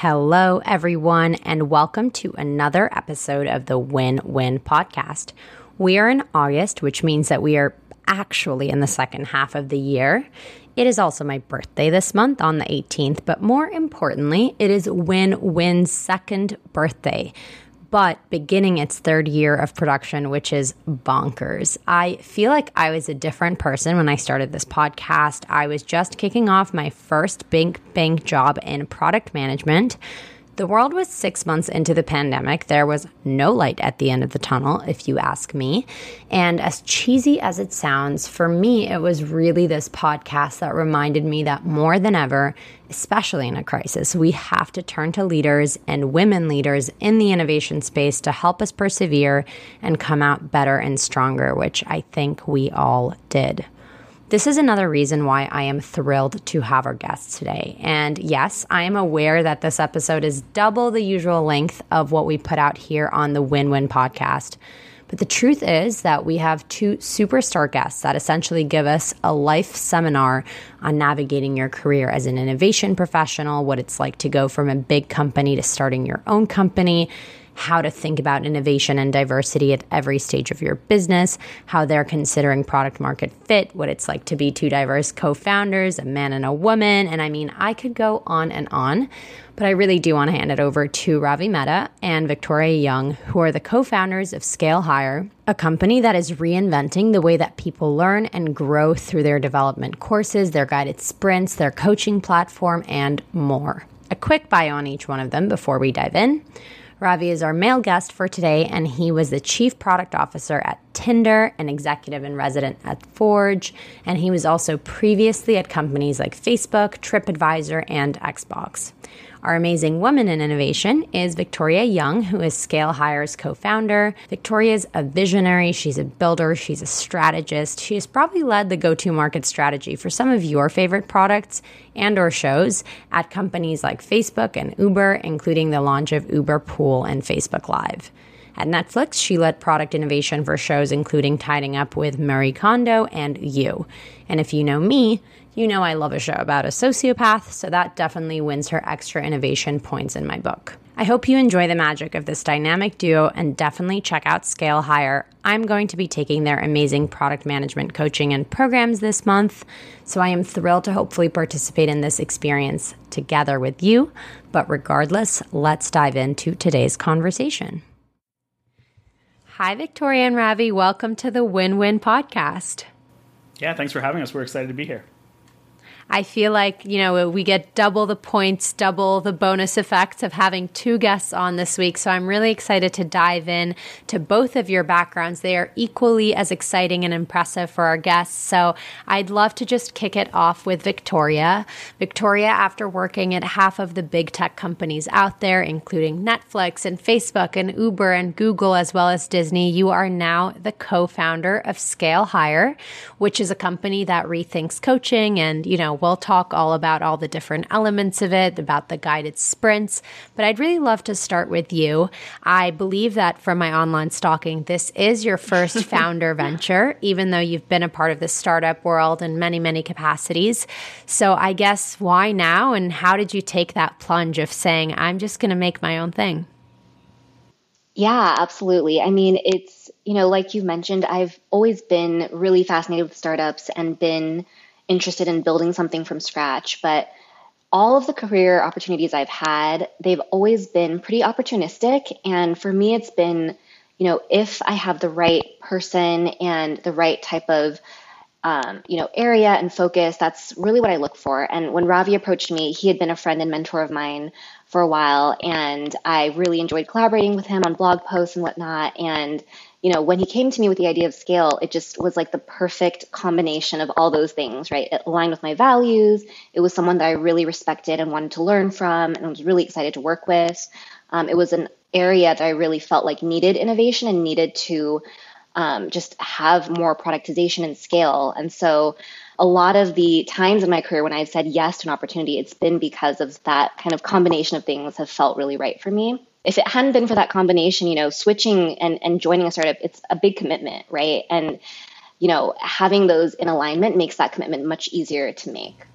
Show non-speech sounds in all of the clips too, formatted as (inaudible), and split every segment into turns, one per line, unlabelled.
Hello, everyone, and welcome to another episode of the Win Win podcast. We are in August, which means that we are actually in the second half of the year. It is also my birthday this month on the 18th, but more importantly, it is Win Win's second birthday but beginning its third year of production, which is bonkers. I feel like I was a different person when I started this podcast. I was just kicking off my first big bank job in product management. The world was six months into the pandemic. There was no light at the end of the tunnel, if you ask me. And as cheesy as it sounds, for me, it was really this podcast that reminded me that more than ever, especially in a crisis, we have to turn to leaders and women leaders in the innovation space to help us persevere and come out better and stronger, which I think we all did. This is another reason why I am thrilled to have our guests today. And yes, I am aware that this episode is double the usual length of what we put out here on the Win Win podcast. But the truth is that we have two superstar guests that essentially give us a life seminar on navigating your career as an innovation professional, what it's like to go from a big company to starting your own company, how to think about innovation and diversity at every stage of your business, how they're considering product market fit, what it's like to be two diverse co founders, a man and a woman. And I mean, I could go on and on, but I really do want to hand it over to Ravi Mehta and Victoria Young, who are the co founders of Scale Higher, a company that is reinventing the way that people learn and grow through their development courses, their guided sprints, their coaching platform, and more. A quick bio on each one of them before we dive in. Ravi is our male guest for today, and he was the chief product officer at Tinder, an executive in residence at Reforge, and he was also previously at companies like Facebook, TripAdvisor, and Xbox. Our amazing woman in innovation is Victoria Young, who is Scale Higher's co founder. Victoria is a visionary, she's a builder, she's a strategist. She has probably led the go to market strategy for some of your favorite products and or shows at companies like Facebook and Uber, including the launch of Uber Pool and Facebook Live. At Netflix, she led product innovation for shows including Tidying Up with Marie Kondo and You. And if you know me, you know I love a show about a sociopath, so that definitely wins her extra innovation points in my book. I hope you enjoy the magic of this dynamic duo and definitely check out Scale Higher. I'm going to be taking their amazing product management coaching and programs this month, so I am thrilled to hopefully participate in this experience together with you. But regardless, let's dive into today's conversation. Hi, Victoria and Ravi. Welcome to the Win Win podcast.
Yeah, thanks for having us. We're excited to be here.
I feel like, you know, we get double the points, double the bonus effects of having two guests on this week. So I'm really excited to dive in to both of your backgrounds. They are equally as exciting and impressive for our guests. So I'd love to just kick it off with Victoria. Victoria, after working at half of the big tech companies out there, including Netflix and Facebook and Uber and Google, as well as Disney, you are now the co founder of Scale Higher, which is a company that rethinks coaching and, you know, we'll talk all about all the different elements of it, about the guided sprints. But I'd really love to start with you. I believe that from my online stalking, this is your first (laughs) founder venture, even though you've been a part of the startup world in many, many capacities. So I guess why now? And how did you take that plunge of saying, I'm just going to make my own thing?
Yeah, absolutely. I mean, it's, you know, like you mentioned, I've always been really fascinated with startups and been interested in building something from scratch, but all of the career opportunities I've had, they've always been pretty opportunistic. And for me, it's been, you know, if I have the right person and the right type of, um, you know, area and focus, that's really what I look for. And when Ravi approached me, he had been a friend and mentor of mine for a while, and I really enjoyed collaborating with him on blog posts and whatnot. And you know, when he came to me with the idea of scale, it just was like the perfect combination of all those things, right? It aligned with my values. It was someone that I really respected and wanted to learn from and was really excited to work with. Um, it was an area that I really felt like needed innovation and needed to um, just have more productization and scale. And so a lot of the times in my career when I've said yes to an opportunity, it's been because of that kind of combination of things have felt really right for me. If it hadn't been for that combination, you know, switching and, and joining a startup, it's a big commitment, right? And, you know, having those in alignment makes that commitment much easier to make.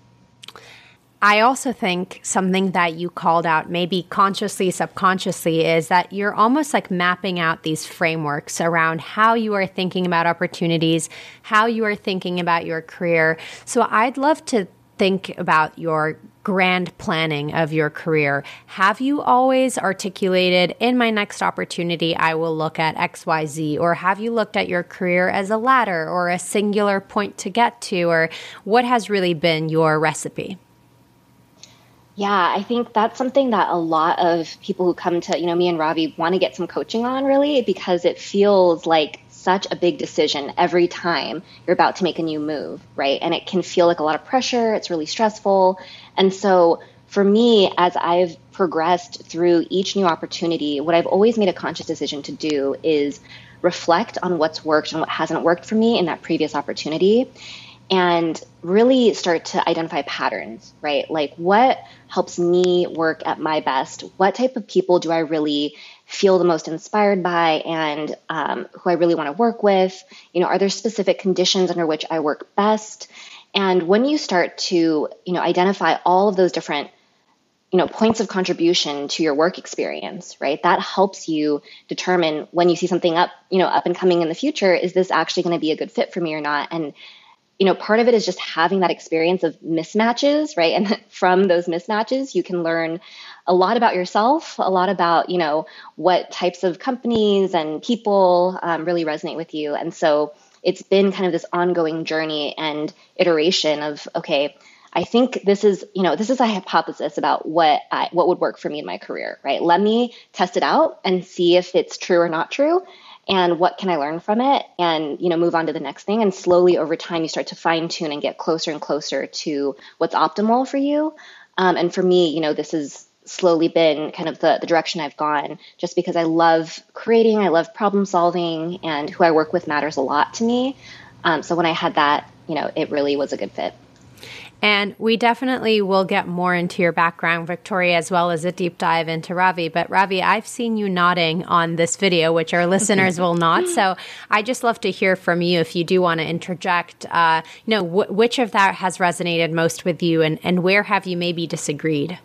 I also think something that you called out, maybe consciously, subconsciously, is that you're almost like mapping out these frameworks around how you are thinking about opportunities, how you are thinking about your career. So I'd love to think about your grand planning of your career. Have you always articulated in my next opportunity, I will look at XYZ? Or have you looked at your career as a ladder or a singular point to get to? Or what has really been your recipe?
Yeah, I think that's something that a lot of people who come to, you know, me and Ravi want to get some coaching on really because it feels like such a big decision every time you're about to make a new move, right? And it can feel like a lot of pressure, it's really stressful. And so for me, as I've progressed through each new opportunity, what I've always made a conscious decision to do is reflect on what's worked and what hasn't worked for me in that previous opportunity and really start to identify patterns, right? Like what helps me work at my best? What type of people do I really feel the most inspired by and um, who I really want to work with? You know, are there specific conditions under which I work best? And when you start to, you know, identify all of those different you know points of contribution to your work experience right that helps you determine when you see something up you know up and coming in the future is this actually going to be a good fit for me or not and you know, part of it is just having that experience of mismatches, right? And (laughs) from those mismatches, you can learn a lot about yourself, a lot about, you know, what types of companies and people um, really resonate with you. And so it's been kind of this ongoing journey and iteration of, okay, I think this is, you know, this is a hypothesis about what I, what would work for me in my career, right? Let me test it out and see if it's true or not true and what can I learn from it and you know move on to the next thing and slowly over time you start to fine tune and get closer and closer to what's optimal for you um, and for me you know this has slowly been kind of the, the direction I've gone just because I love creating I love problem solving and who I work with matters a lot to me um, so when I had that you know it really was a good fit
and we definitely will get more into your background, Victoria, as well as a deep dive into Ravi. But Ravi, I've seen you nodding on this video, which our listeners will not. So I just love to hear from you if you do want to interject. Uh, you know, wh- which of that has resonated most with you, and, and where have you maybe disagreed?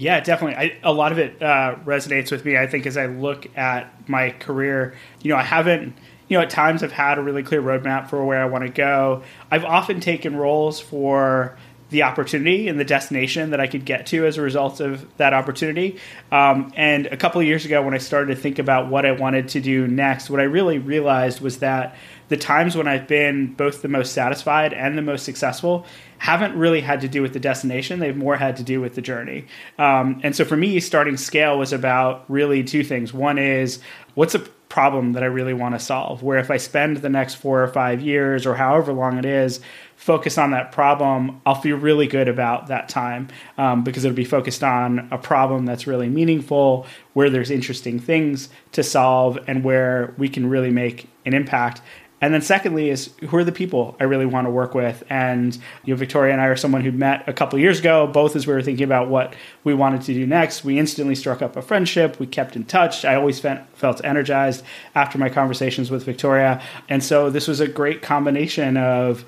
Yeah, definitely. I, a lot of it uh, resonates with me. I think as I look at my career, you know, I haven't you know, at times I've had a really clear roadmap for where I want to go. I've often taken roles for the opportunity and the destination that I could get to as a result of that opportunity. Um, and a couple of years ago, when I started to think about what I wanted to do next, what I really realized was that the times when I've been both the most satisfied and the most successful haven't really had to do with the destination. They've more had to do with the journey. Um, and so for me, starting scale was about really two things. One is what's a problem that I really want to solve. Where if I spend the next four or five years or however long it is, focus on that problem, I'll feel really good about that time um, because it'll be focused on a problem that's really meaningful, where there's interesting things to solve, and where we can really make an impact. And then secondly is who are the people I really want to work with? And you know, Victoria and I are someone who met a couple years ago, both as we were thinking about what we wanted to do next. We instantly struck up a friendship. We kept in touch. I always felt energized after my conversations with Victoria. And so this was a great combination of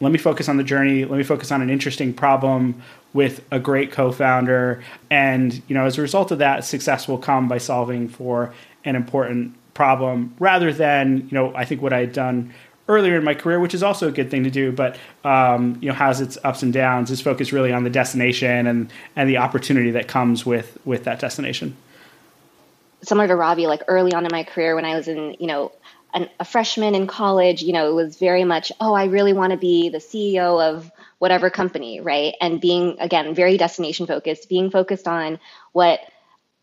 let me focus on the journey, let me focus on an interesting problem with a great co-founder and you know as a result of that success will come by solving for an important problem rather than you know I think what I had done earlier in my career, which is also a good thing to do, but um, you know has its ups and downs. Is focused really on the destination and and the opportunity that comes with with that destination.
Similar to Ravi, like early on in my career when I was in you know an, a freshman in college, you know it was very much oh I really want to be the CEO of whatever company, right? And being again very destination focused, being focused on what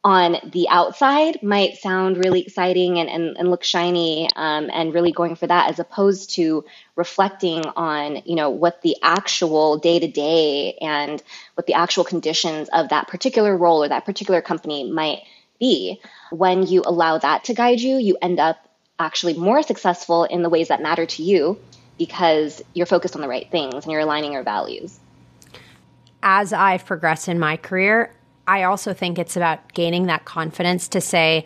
on the outside might sound really exciting and, and, and look shiny um, and really going for that as opposed to reflecting on you know what the actual day to day and what the actual conditions of that particular role or that particular company might be. When you allow that to guide you, you end up actually more successful in the ways that matter to you because you're focused on the right things and you're aligning your values.
As I've progressed in my career, I also think it's about gaining that confidence to say,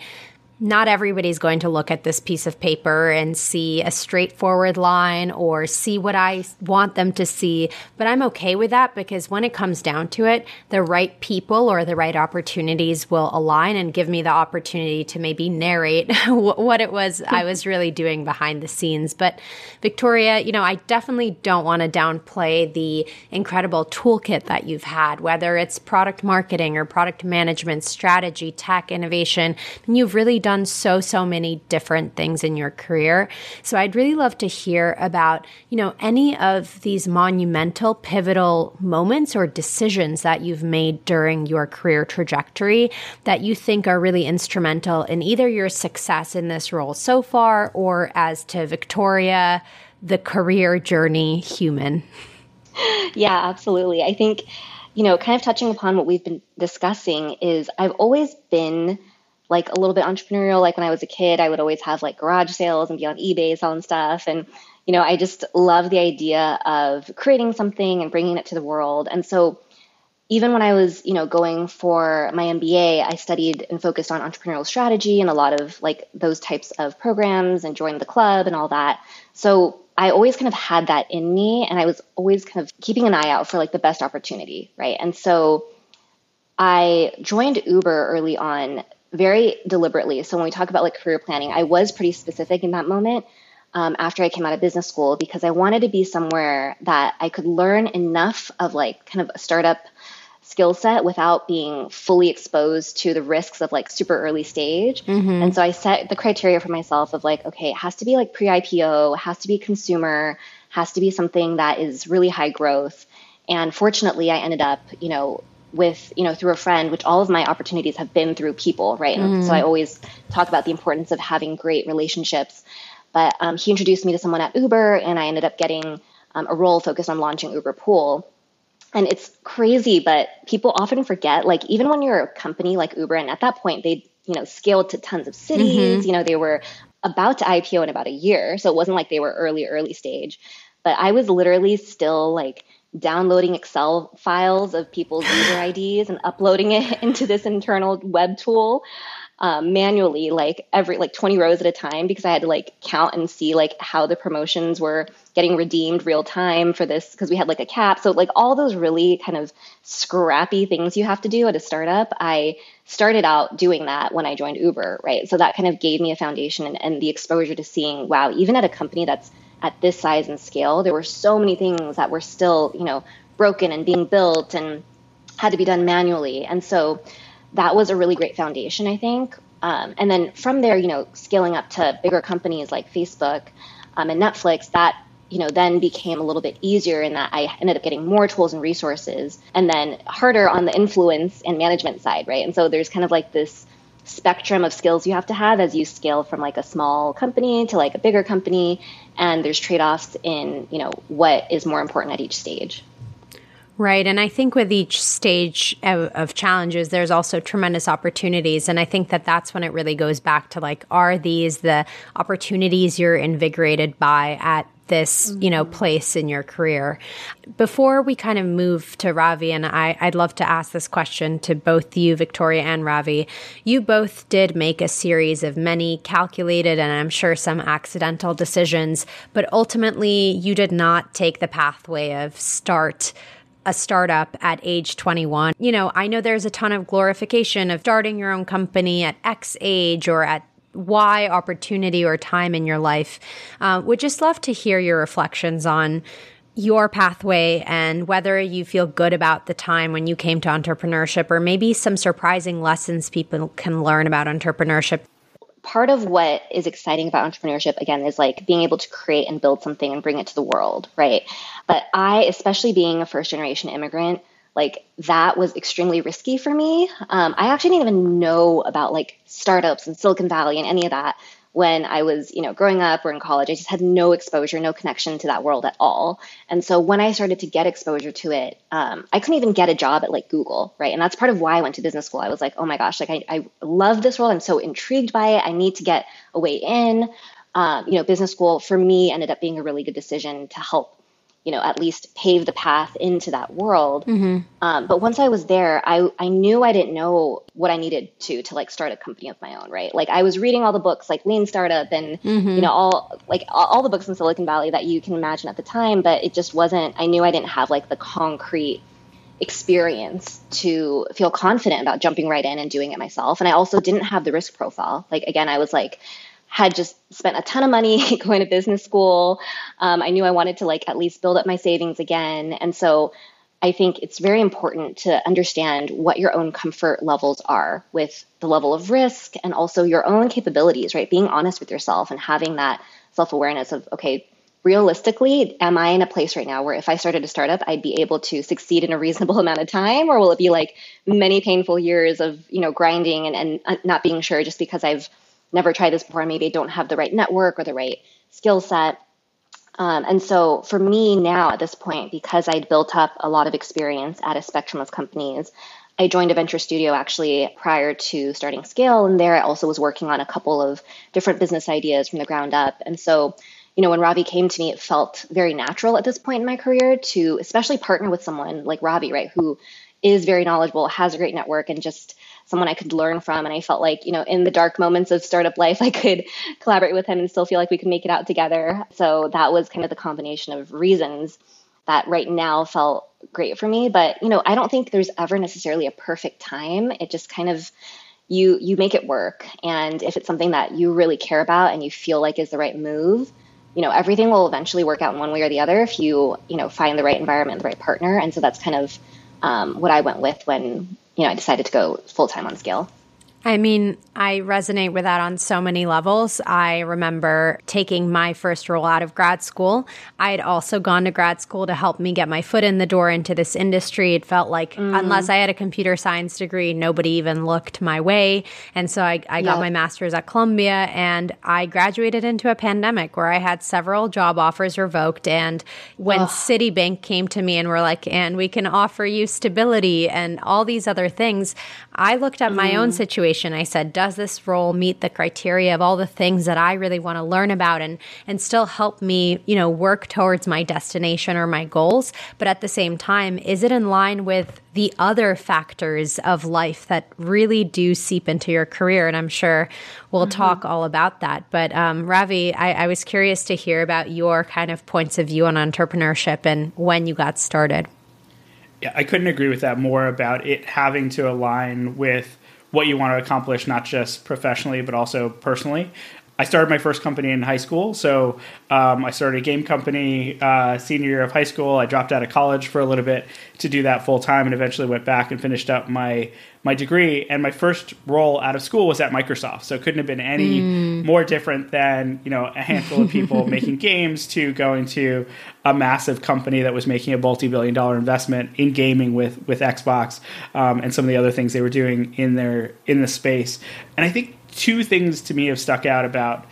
not everybody's going to look at this piece of paper and see a straightforward line or see what I want them to see. But I'm okay with that because when it comes down to it, the right people or the right opportunities will align and give me the opportunity to maybe narrate (laughs) what it was I was really doing behind the scenes. But Victoria, you know, I definitely don't want to downplay the incredible toolkit that you've had, whether it's product marketing or product management, strategy, tech, innovation. And you've really done so, so many different things in your career. So I'd really love to hear about, you know, any of these monumental, pivotal moments or decisions that you've made during your career trajectory that you think are really instrumental in either your success in this role so far or as to Victoria, the career journey human.
Yeah, absolutely. I think, you know, kind of touching upon what we've been discussing is I've always been like a little bit entrepreneurial. Like when I was a kid, I would always have like garage sales and be on eBay selling stuff. And, you know, I just love the idea of creating something and bringing it to the world. And so even when I was, you know, going for my MBA, I studied and focused on entrepreneurial strategy and a lot of like those types of programs and joined the club and all that. So I always kind of had that in me and I was always kind of keeping an eye out for like the best opportunity, right? And so I joined Uber early on very deliberately. So when we talk about like career planning, I was pretty specific in that moment um, after I came out of business school because I wanted to be somewhere that I could learn enough of like kind of a startup skill set without being fully exposed to the risks of like super early stage. Mm-hmm. And so I set the criteria for myself of like, okay, it has to be like pre IPO, has to be consumer, has to be something that is really high growth. And fortunately, I ended up, you know, with you know through a friend which all of my opportunities have been through people right mm. so i always talk about the importance of having great relationships but um, he introduced me to someone at uber and i ended up getting um, a role focused on launching uber pool and it's crazy but people often forget like even when you're a company like uber and at that point they you know scaled to tons of cities mm-hmm. you know they were about to ipo in about a year so it wasn't like they were early early stage but i was literally still like downloading Excel files of people's (sighs) user IDs and uploading it (laughs) into this internal web tool um, manually, like every like 20 rows at a time, because I had to like count and see like how the promotions were getting redeemed real time for this because we had like a cap. So like all those really kind of scrappy things you have to do at a startup, I started out doing that when I joined Uber, right? So that kind of gave me a foundation and, and the exposure to seeing, wow, even at a company that's at this size and scale, there were so many things that were still, you know, broken and being built and had to be done manually. And so that was a really great foundation, I think. Um, and then from there, you know, scaling up to bigger companies like Facebook um, and Netflix, that you know then became a little bit easier in that I ended up getting more tools and resources, and then harder on the influence and management side, right? And so there's kind of like this spectrum of skills you have to have as you scale from like a small company to like a bigger company and there's trade-offs in you know what is more important at each stage
Right. And I think with each stage of, of, challenges, there's also tremendous opportunities. And I think that that's when it really goes back to like, are these the opportunities you're invigorated by at this, you know, mm-hmm. place in your career. Before we kind of move to Ravi, and I, I'd love to ask this question to both you, Victoria and Ravi. You both did make a series of many calculated and I'm sure some accidental decisions, but ultimately you did not take the pathway of start a startup at age 21. You know, I know there's a ton of glorification of starting your own company at X age or at why opportunity or time in your life. Uh, would just love to hear your reflections on your pathway and whether you feel good about the time when you came to entrepreneurship or maybe some surprising lessons people can learn about entrepreneurship.
Part of what is exciting about entrepreneurship, again, is like being able to create and build something and bring it to the world, right? But I, especially being a first generation immigrant, like that was extremely risky for me. Um, I actually didn't even know about like startups and Silicon Valley and any of that when I was, you know, growing up or in college. I just had no exposure, no connection to that world at all. And so when I started to get exposure to it, um, I couldn't even get a job at like Google, right? And that's part of why I went to business school. I was like, oh my gosh, like I, I love this world. I'm so intrigued by it. I need to get a way in. Um, you know, business school for me ended up being a really good decision to help you know, at least pave the path into that world. Mm-hmm. Um, but once I was there, I, I knew I didn't know what I needed to to like start a company of my own, right? Like I was reading all the books like Lean Startup and mm-hmm. you know all like all the books in Silicon Valley that you can imagine at the time, but it just wasn't. I knew I didn't have like the concrete experience to feel confident about jumping right in and doing it myself. And I also didn't have the risk profile. Like again, I was like had just spent a ton of money (laughs) going to business school. Um, I knew I wanted to like at least build up my savings again. And so I think it's very important to understand what your own comfort levels are with the level of risk and also your own capabilities, right? Being honest with yourself and having that self awareness of, okay, realistically, am I in a place right now where if I started a startup, I'd be able to succeed in a reasonable (laughs) amount of time? Or will it be like many painful years of, you know, grinding and, and uh, not being sure just because I've never tried this before. Maybe don't have the right network or the right skill set. Um, and so for me now at this point, because I'd built up a lot of experience at a spectrum of companies, I joined a venture studio actually prior to starting Scale. And there I also was working on a couple of different business ideas from the ground up. And so, you know, when Ravi came to me, it felt very natural at this point in my career to especially partner with someone like Ravi, right, who is very knowledgeable, has a great network, and just someone I could learn from. And I felt like, you know, in the dark moments of startup life, (laughs) I could collaborate with him and still feel like we could make it out together. So that was kind of the combination of reasons that right now felt great for me. But, you know, I don't think there's ever necessarily a perfect time. It just kind of, you you make it work and if it's something that you really care about and you feel like is the right move you know everything will eventually work out in one way or the other if you you know find the right environment the right partner and so that's kind of um, what i went with when you know, I decided to go full time on scale.
I mean, I resonate with that on so many levels. I remember taking my first role out of grad school. I had also gone to grad school to help me get my foot in the door into this industry. It felt like, mm. unless I had a computer science degree, nobody even looked my way. And so I, I got my master's at Columbia and I graduated into a pandemic where I had several job offers revoked. And when Ugh. Citibank came to me and were like, and we can offer you stability and all these other things, I looked at mm. my own mm. situation I said, does this role meet the criteria of all the things that I really want to learn about and and still help me, you know, work towards my destination or my goals, but at the same time, is it in line with the other factors of life that really do seep into your career? And I'm sure we'll mm-hmm. talk all about that. But um, Ravi, I, I was curious to hear about your kind of points of view on entrepreneurship and when you got started.
Yeah, I couldn't agree with that more about it having to align with what you want to accomplish, not just professionally, but also personally. I started my first company in high school. So um, I started a game company uh, senior year of high school. I dropped out of college for a little bit to do that full time, and eventually went back and finished up my my degree. And my first role out of school was at Microsoft. So it couldn't have been any mm. more different than you know a handful of people (laughs) making games to going to a massive company that was making a multi billion dollar investment in gaming with with Xbox um, and some of the other things they were doing in their in the space. And I think two things to me have stuck out about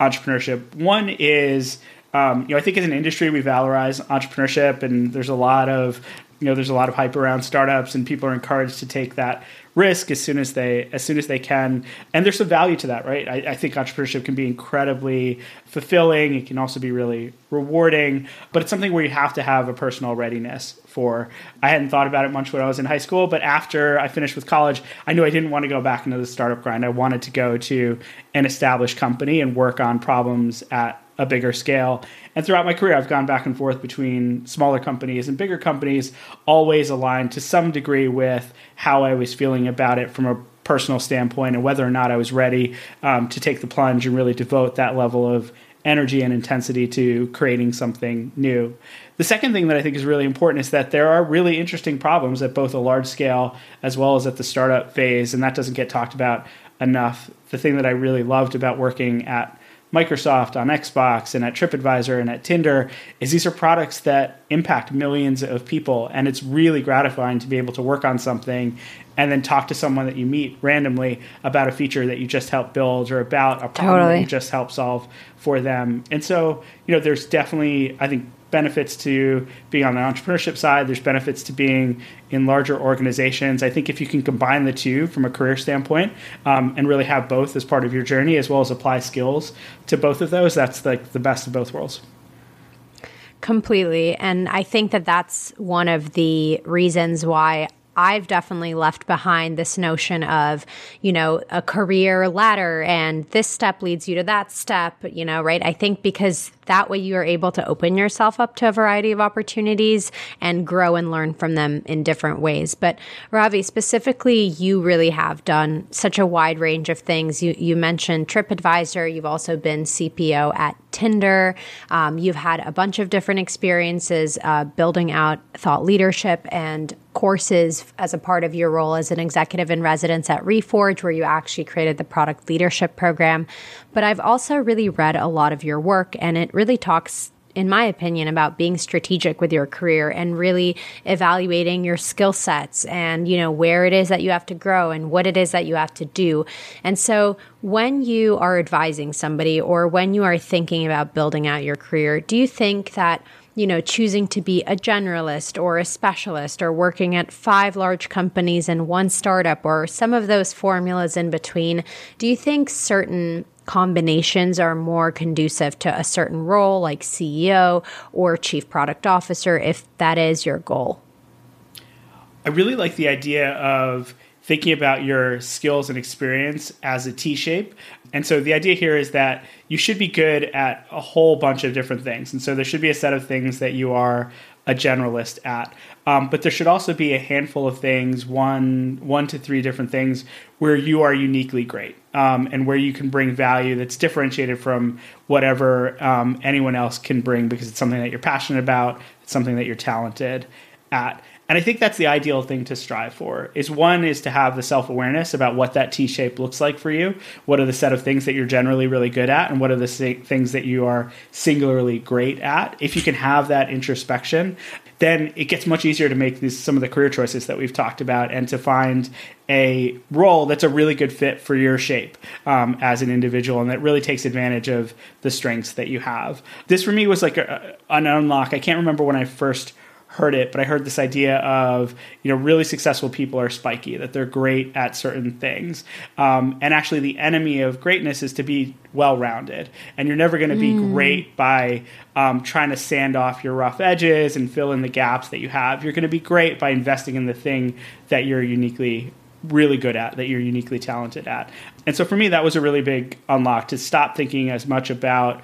entrepreneurship. One is, um, you know, I think as an industry we valorize entrepreneurship, and there's a lot of, you know, there's a lot of hype around startups, and people are encouraged to take that risk as soon as they as soon as they can. And there's some value to that, right? I, I think entrepreneurship can be incredibly fulfilling. It can also be really rewarding, but it's something where you have to have a personal readiness for. I hadn't thought about it much when I was in high school, but after I finished with college, I knew I didn't want to go back into the startup grind. I wanted to go to an established company and work on problems at a bigger scale. And throughout my career, I've gone back and forth between smaller companies and bigger companies, always aligned to some degree with how I was feeling about it from a personal standpoint and whether or not I was ready um, to take the plunge and really devote that level of energy and intensity to creating something new. The second thing that I think is really important is that there are really interesting problems at both a large scale as well as at the startup phase, and that doesn't get talked about enough. The thing that I really loved about working at Microsoft, on Xbox, and at TripAdvisor and at Tinder is these are products that impact millions of people. And it's really gratifying to be able to work on something and then talk to someone that you meet randomly about a feature that you just helped build or about a problem totally. that you just helped solve for them. And so, you know, there's definitely, I think, benefits to being on the entrepreneurship side. There's benefits to being in larger organizations. I think if you can combine the two from a career standpoint um, and really have both as part of your journey, as well as apply skills to both of those, that's like the best of both worlds.
Completely. And I think that that's one of the reasons why I've definitely left behind this notion of, you know, a career ladder and this step leads you to that step, you know, right? I think because that way you are able to open yourself up to a variety of opportunities and grow and learn from them in different ways. But Ravi, specifically, you really have done such a wide range of things. You, you mentioned TripAdvisor. You've also been CPO at Tinder. Um, you've had a bunch of different experiences uh, building out thought leadership and courses as a part of your role as an executive in residence at Reforge, where you actually created the product leadership program. But I've also really read a lot of your work, and it really talks in my opinion, about being strategic with your career and really evaluating your skill sets and, you know, where it is that you have to grow and what it is that you have to do. And so when you are advising somebody or when you are thinking about building out your career, do you think that you know, choosing to be a generalist or a specialist or working at five large companies and one startup or some of those formulas in between, do you think certain combinations are more conducive to a certain role like CEO or chief product officer if that is your goal?
I really like the idea of thinking about your skills and experience as a T shape. And so the idea here is that you should be good at a whole bunch of different things. And so there should be a set of things that you are a generalist at. Um, but there should also be a handful of things, one one to three different things, where you are uniquely great um, and where you can bring value that's differentiated from whatever um, anyone else can bring because it's something that you're passionate about, it's something that you're talented at. And I think that's the ideal thing to strive for. Is one is to have the self-awareness about what that T shape looks like for you. What are the set of things that you're generally really good at and what are the things that you are singularly great at? If you can have that introspection, then it gets much easier to make these some of the career choices that we've talked about and to find a role that's a really good fit for your shape um, as an individual and that really takes advantage of the strengths that you have. This for me was like a, an unlock. I can't remember when I first heard it, but I heard this idea of you know really successful people are spiky, that they're great at certain things, um, and actually the enemy of greatness is to be well rounded, and you're never going to be mm. great by um, trying to sand off your rough edges and fill in the gaps that you have. You're going to be great by investing in the thing that you're uniquely really good at that you're uniquely talented at and so for me that was a really big unlock to stop thinking as much about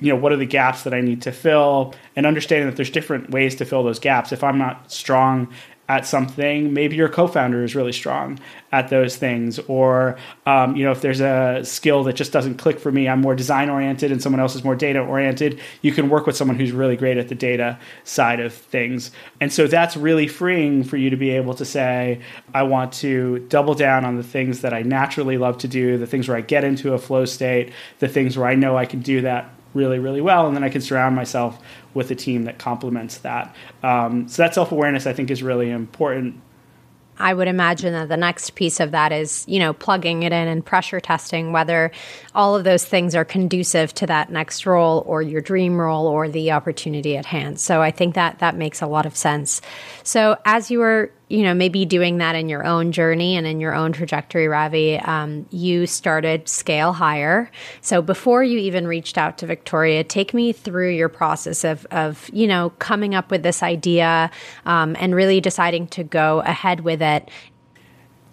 you know what are the gaps that i need to fill? And understanding that there's different ways to fill those gaps. If i'm not strong at something maybe your co-founder is really strong at those things. Or um, you know if there's a skill that just doesn't click for me i'm more design oriented and someone else is more data oriented you can work with someone who's really great at the data side of things. And so that's really freeing for you to be able to say i want to double down on the things that i naturally love to do the things where i get into a flow state the things where i know i can do that really, really well, and then I can surround myself with a team that complements that. Um, so that self awareness, I think, is really important.
I would imagine that the next piece of that is, you know, plugging it in and pressure testing whether all of those things are conducive to that next role or your dream role or the opportunity at hand. So I think that that makes a lot of sense. So as you were you know, maybe doing that in your own journey and in your own trajectory, Ravi, um, you started Scale Higher. So before you even reached out to Victoria, take me through your process of, of you know, coming up with this idea um, and really deciding to go ahead with it.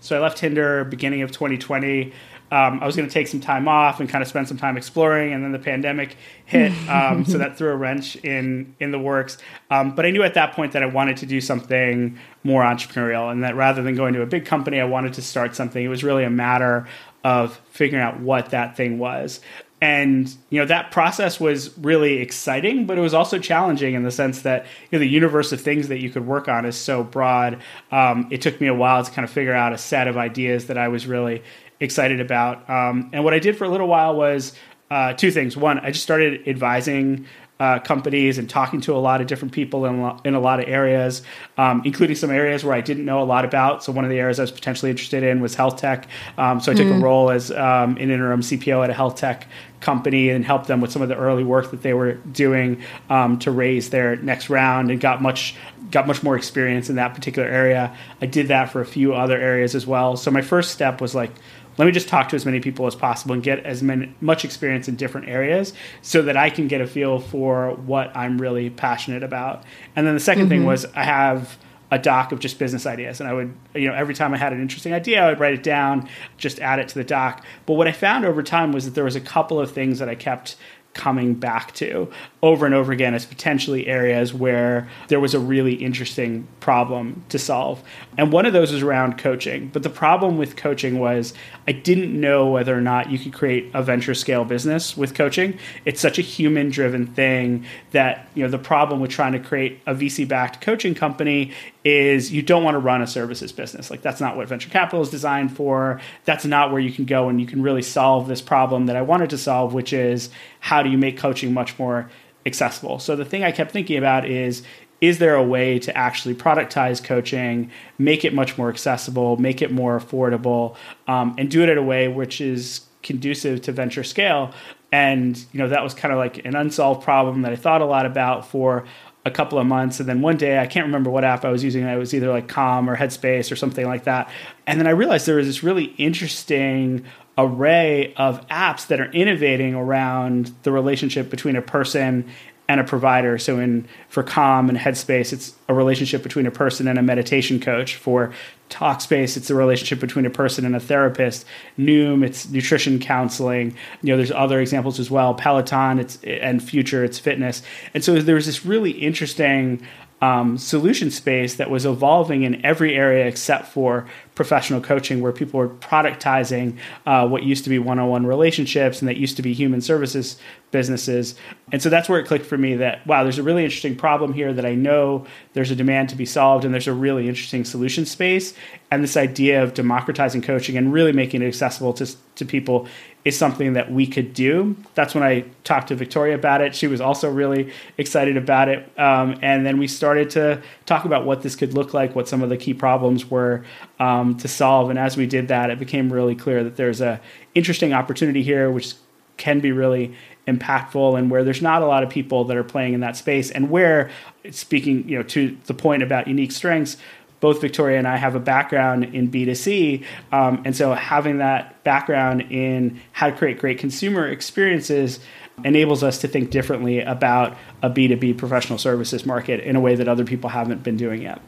So I left Tinder beginning of 2020 um, I was going to take some time off and kind of spend some time exploring, and then the pandemic hit, (laughs) um, so that threw a wrench in in the works. Um, but I knew at that point that I wanted to do something more entrepreneurial, and that rather than going to a big company, I wanted to start something. It was really a matter of figuring out what that thing was. And you know that process was really exciting, but it was also challenging in the sense that you know, the universe of things that you could work on is so broad. Um, it took me a while to kind of figure out a set of ideas that I was really excited about. Um, and what I did for a little while was uh, two things. One, I just started advising uh, companies and talking to a lot of different people in, lo- in a lot of areas, um, including some areas where I didn't know a lot about. So one of the areas I was potentially interested in was health tech. Um, so I took mm. a role as um, an interim CPO at a health tech company and helped them with some of the early work that they were doing um, to raise their next round and got much got much more experience in that particular area. I did that for a few other areas as well. So my first step was like let me just talk to as many people as possible and get as many, much experience in different areas so that I can get a feel for what I'm really passionate about. And then the 2nd mm-hmm. thing was I have a doc of just business ideas and I would you know every time I had an interesting idea I would write it down just add it to the doc but what I found over time was that there was a couple of things that I kept coming back to over and over again as potentially areas where there was a really interesting problem to solve. And one of those was around coaching. But the problem with coaching was I didn't know whether or not you could create a venture scale business with coaching. It's such a human driven thing that, you know, the problem with trying to create a VC backed coaching company is you don't want to run a services business. Like that's not what venture capital is designed for. That's not where you can go and you can really solve this problem that I wanted to solve, which is how do you make coaching much more accessible? So the thing I kept thinking about is is there a way to actually productize coaching, make it much more accessible, make it more affordable, um, and do it in a way which is conducive to venture scale? And you know that was kind of like an unsolved problem that I thought a lot about for a couple of months and then one day i can't remember what app i was using it was either like calm or headspace or something like that and then i realized there was this really interesting array of apps that are innovating around the relationship between a person and a provider. So in for Calm and Headspace, it's a relationship between a person and a meditation coach. For Talkspace, it's a relationship between a person and a therapist. Noom, it's nutrition counseling. You know, there's other examples as well. Peloton, it's and Future, it's fitness. And so there's this really interesting um, solution space that was evolving in every area except for professional coaching, where people were productizing uh, what used to be one on one relationships and that used to be human services businesses. And so that's where it clicked for me that, wow, there's a really interesting problem here that I know there's a demand to be solved and there's a really interesting solution space. And this idea of democratizing coaching and really making it accessible to, to people is something that we could do. That's when I talked to Victoria about it. She was also really excited about it. Um, and then we started to talk about what this could look like, what some of the key problems were um, to solve. And as we did that, it became really clear that there's a interesting opportunity here, which can be really impactful and where there's not a lot of people that are playing in that space and where speaking you know to the point about unique strengths both Victoria and I have a background in B2C. Um, and so having that background in how to create great consumer experiences enables us to think differently about a B2B professional services market in a way that other people haven't been doing yet.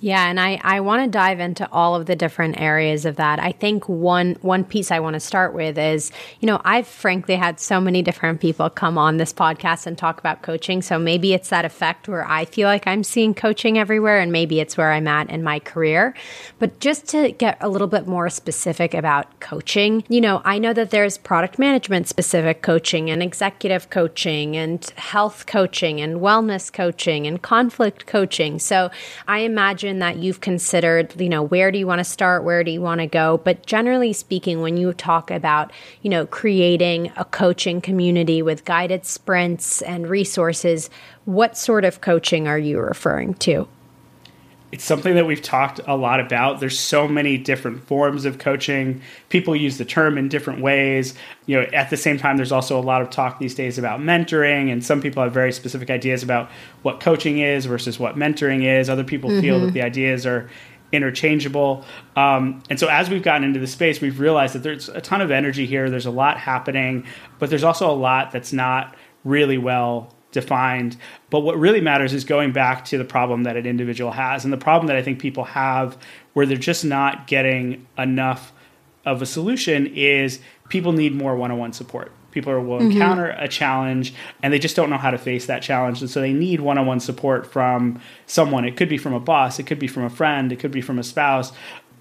Yeah, and I, I want to dive into all of the different areas of that. I think one one piece I want to start with is, you know, I've frankly had so many different people come on this podcast and talk about coaching. So maybe it's that effect where I feel like I'm seeing coaching everywhere and maybe it's where I'm at in my career. But just to get a little bit more specific about coaching, you know, I know that there's product management specific coaching and executive coaching and health coaching and wellness coaching and conflict coaching. So I imagine imagine that you've considered, you know, where do you want to start? Where do you want to go? But generally speaking, when you talk about, you know, creating a coaching community with guided sprints and resources, what sort of coaching are you referring to?
It's something that we've talked a lot about. There's so many different forms of coaching. People use the term in different ways. You know, at the same time, there's also a lot of talk these days about mentoring, and some people have very specific ideas about what coaching is versus what mentoring is. Other people mm-hmm. feel that mm-hmm. the ideas are interchangeable. Um, and so, as we've gotten into the space, we've realized that there's a ton of energy here. There's a lot happening, but there's also a lot that's not really well defined. But what really matters is going back to the problem that an individual has. And the problem that I think people have where they're just not getting enough of a solution is people need more one on one support. People will mm-hmm. encounter a challenge and they just don't know how to face that challenge. And so they need one on one support from someone. It could be from a boss, it could be from a friend, it could be from a spouse,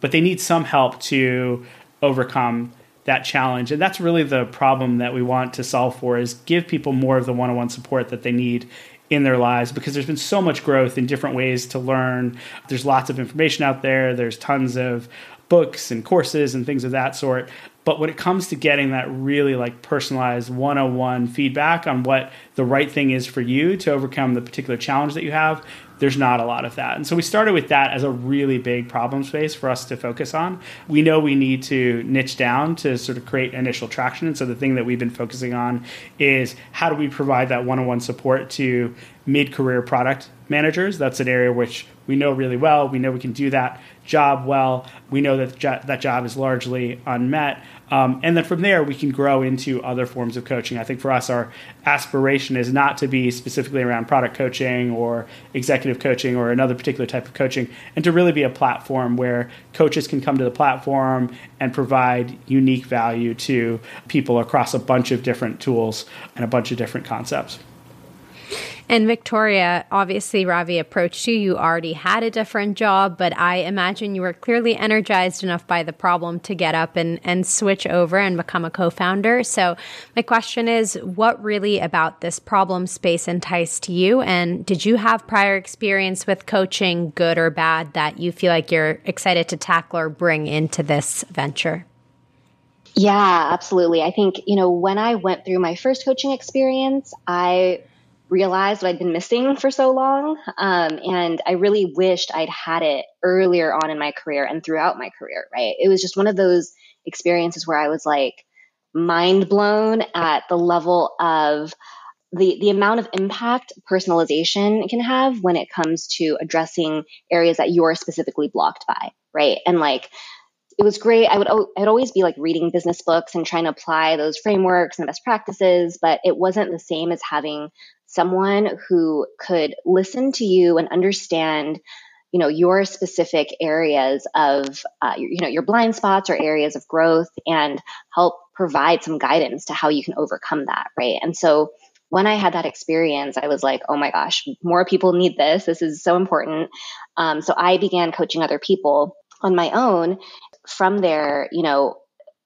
but they need some help to overcome that challenge. And that's really the problem that we want to solve for is give people more of the one-on-one support that they need in their lives because there's been so much growth in different ways to learn. There's lots of information out there. There's tons of books and courses and things of that sort. But when it comes to getting that really like personalized one on one feedback on what the right thing is for you to overcome the particular challenge that you have, there's not a lot of that. And so we started with that as a really big problem space for us to focus on. We know we need to niche down to sort of create initial traction. And so the thing that we've been focusing on is how do we provide that one on one support to mid career product managers? That's an area which we know really well. We know we can do that job well. We know that jo- that job is largely unmet. Um, and then from there, we can grow into other forms of coaching. I think for us, our aspiration is not to be specifically around product coaching or executive coaching or another particular type of coaching, and to really be a platform where coaches can come to the platform and provide unique value to people across a bunch of different tools and a bunch of different concepts.
And Victoria, obviously, Ravi approached you. You already had a different job, but I imagine you were clearly energized enough by the problem to get up and, and switch over and become a co founder. So, my question is what really about this problem space enticed you? And did you have prior experience with coaching, good or bad, that you feel like you're excited to tackle or bring into this venture?
Yeah, absolutely. I think, you know, when I went through my first coaching experience, I realized what I'd been missing for so long. Um, and I really wished I'd had it earlier on in my career and throughout my career, right? It was just one of those experiences where I was like mind blown at the level of the, the amount of impact personalization can have when it comes to addressing areas that you're specifically blocked by, right? And like, it was great. I would I'd always be like reading business books and trying to apply those frameworks and best practices, but it wasn't the same as having someone who could listen to you and understand you know your specific areas of uh, you know your blind spots or areas of growth and help provide some guidance to how you can overcome that right? And so when i had that experience i was like oh my gosh more people need this. This is so important. Um, so i began coaching other people on my own. From there you know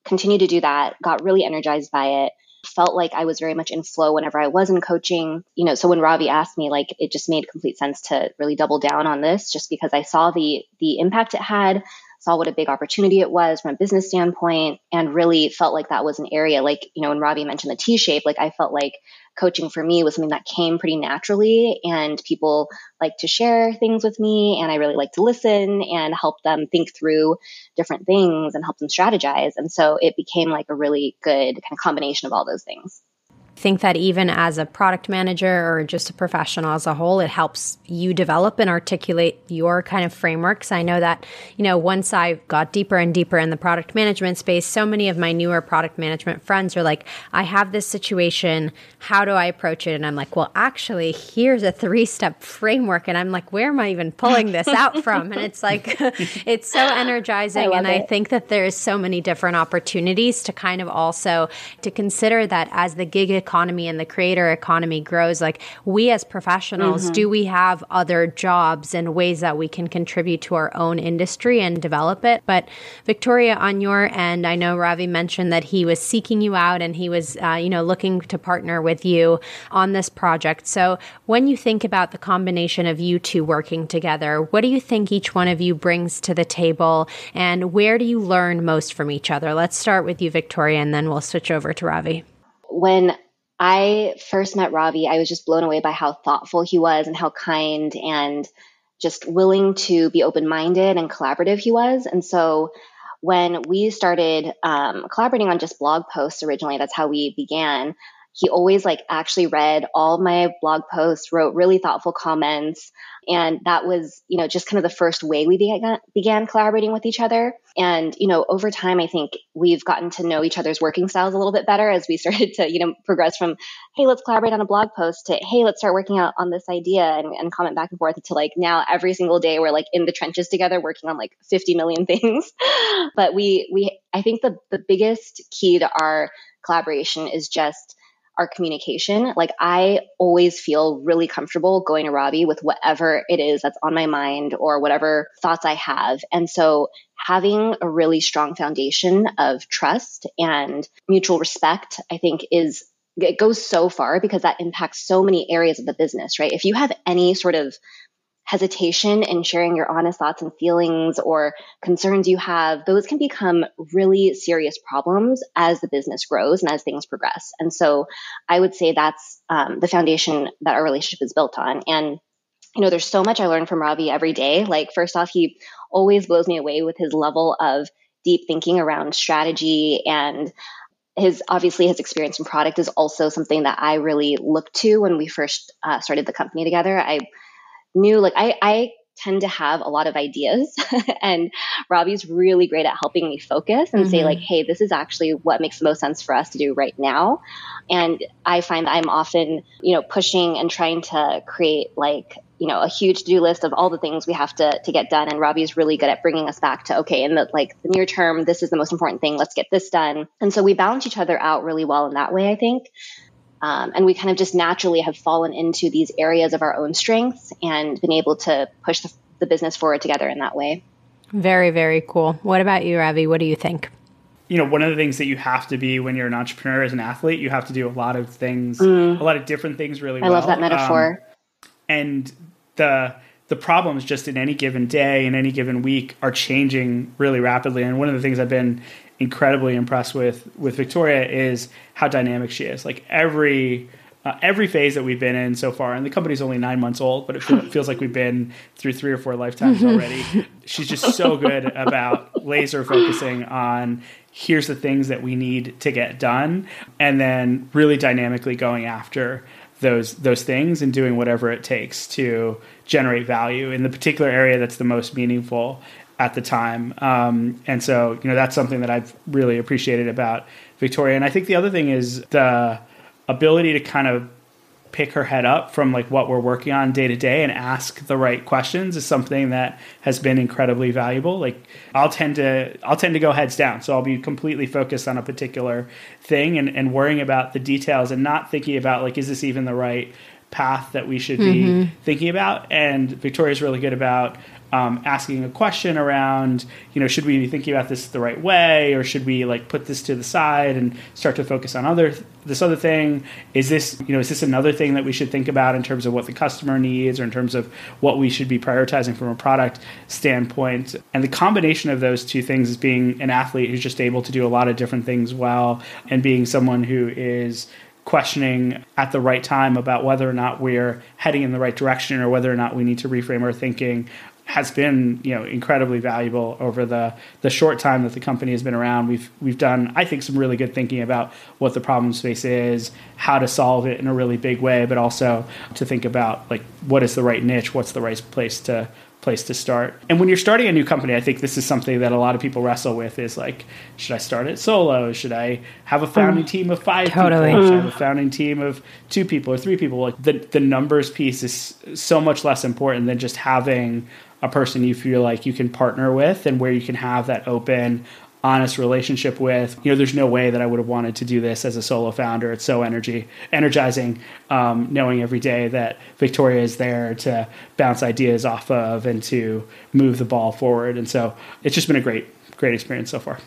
continued to do that got really energized by it felt like I was very much in flow whenever I was in coaching. You know, so when Ravi asked me, like, it just made complete sense to really double down on this just because I saw the the impact it had, saw what a big opportunity it was from a business standpoint, and really felt like that was an area like, you know, when Ravi mentioned the T shape, like I felt like coaching for me was something that came pretty naturally and people like to share things with me and I really like to listen and help them think through different things and help them strategize. And so it became like a really good kind of combination of all those things
think that even as a product manager or just a professional as a whole, it helps you develop and articulate your kind of frameworks. I know that, you know, once I got deeper and deeper in the product management space, so many of my newer product management friends are like, I have this situation. How do I approach it? And I'm like, well, actually, here's a three step framework. And I'm like, where am I even pulling this out from? And it's like, (laughs) it's so energizing. I and I think that there's so many different opportunities to kind of also to consider that as the gig economy and the creator economy grows, like we as professionals, mm-hmm. do we have other jobs and ways that we can contribute to our own industry and develop it? But Victoria, on your end, I know Ravi mentioned that he was seeking you out and he was, uh, you know, looking to partner with you on this project. So when you think about the combination of you two working together, what do you think each one of you brings to the table and where do you learn most from each other? Let's start with you, Victoria, and then we'll switch over to Ravi.
When I first met Ravi, I was just blown away by how thoughtful he was and how kind and just willing to be open minded and collaborative he was. And so when we started um, collaborating on just blog posts originally, that's how we began. He always like actually read all my blog posts, wrote really thoughtful comments. And that was, you know, just kind of the first way we began, began collaborating with each other. And, you know, over time, I think we've gotten to know each other's working styles a little bit better as we (laughs) started to, you know, progress from, hey, let's collaborate on a blog post to, hey, let's start working out on this idea and, and comment back and forth to like now every single day we're like in the trenches together working on like 50 million (laughs) things. but we, we, I think the, the biggest key to our collaboration is just, our communication. Like I always feel really comfortable going to Ravi with whatever it is that's on my mind or whatever thoughts I have. And so having a really strong foundation of trust and mutual respect, I think is it goes so far because that impacts so many areas of the business, right? If you have any sort of hesitation in sharing your honest thoughts and feelings or concerns you have, those can become really serious problems as the business grows and as things progress. And so I would say that's um, the foundation that our relationship is built on. And you know, there's so much I learn from Ravi every day. Like, first off, he always blows me away with his level of deep thinking around strategy and his obviously his experience in product is also something that I really look to when we first uh, started the company together. I knew like I, I tend to have a lot of ideas (laughs) and Ravi's really great at helping me focus and mm-hmm. say like, Hey, this is actually what makes the most sense for us to do right now. And I find that I'm often, you know, pushing and trying to create like, you know, a huge to-do list of all the things we have to, to get done. And Ravi's really good at bringing us back to, okay, in the like the near term, this is the most important thing. Let's get this done. And so we balance each other out really well in that way, I think. Um, and we kind of just naturally have fallen into these areas of our own strengths and been able to push the, the business forward together in that way.
Very, very cool. What about you, Ravi? What do you think?
you know, one of the things that you have to be when you're an entrepreneur as an athlete, you have to do a lot of things, mm. a lot of different things really I
well. I love that metaphor. Um,
and the the problems just in any given day in any given week are changing really rapidly. And one of the things I've been incredibly impressed with with Victoria is how dynamic she is. Like every uh, every phase that we've been in so far, and the company's only nine months old, but it feels like we've been through three or four lifetimes (laughs) already. She's just so good about laser focusing on here's the things that we need to get done, and then really dynamically going after those those things and doing whatever it takes to generate value in the particular area that's the most meaningful at the time. Um, and so, you know, that's something that I've really appreciated about Victoria. And I think the other thing is the ability to kind of pick her head up from like what we're working on day to day and ask the right questions is something that has been incredibly valuable like i'll tend to i'll tend to go heads down so i'll be completely focused on a particular thing and, and worrying about the details and not thinking about like is this even the right path that we should mm-hmm. be thinking about and victoria's really good about um, asking a question around, you know, should we be thinking about this the right way, or should we like put this to the side and start to focus on other this other thing? Is this you know is this another thing that we should think about in terms of what the customer needs, or in terms of what we should be prioritizing from a product standpoint? And the combination of those two things is being an athlete who's just able to do a lot of different things well, and being someone who is questioning at the right time about whether or not we're heading in the right direction or whether or not we need to reframe our thinking has been you know incredibly valuable over the the short time that the company has been around. We've we've done I think some really good thinking about what the problem space is, how to solve it in a really big way, but also to think about like what is the right niche, what's the right place to place to start. And when you're starting a new company, I think this is something that a lot of people wrestle with is like, should I start it solo? Should I have a founding mm. team of five totally. people? Should I have a mm. founding team of two people or three people? Like the, the numbers piece is so much less important than just having a person you feel like you can partner with and where you can have that open honest relationship with. You know there's no way that i would have wanted to do this as a solo founder. It's so energy energizing um, knowing every day that victoria is there to bounce ideas off of and to move the ball forward. And so it's just been a great great experience so far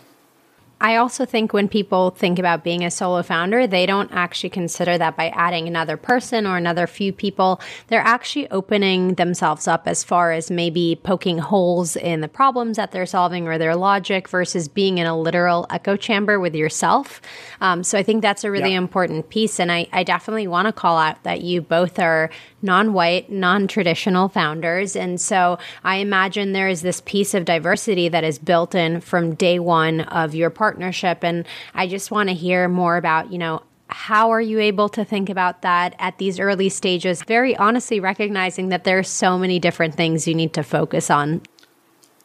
I also think when people think about being a solo founder, they don't actually consider that by adding another person or another few people. They're actually opening themselves up as far as maybe poking holes in the problems that they're solving or their logic versus being in a literal echo chamber with yourself. Um, so I think that's a really yeah. important piece. And I, I definitely want to call out that you both are non white, non traditional founders. And so I imagine there is this piece of diversity that is built in from day one of your partnership. And I just want to hear more about, you know, how are you able to think about that at these early stages? Very honestly, recognizing that there are so many different things you need to focus on.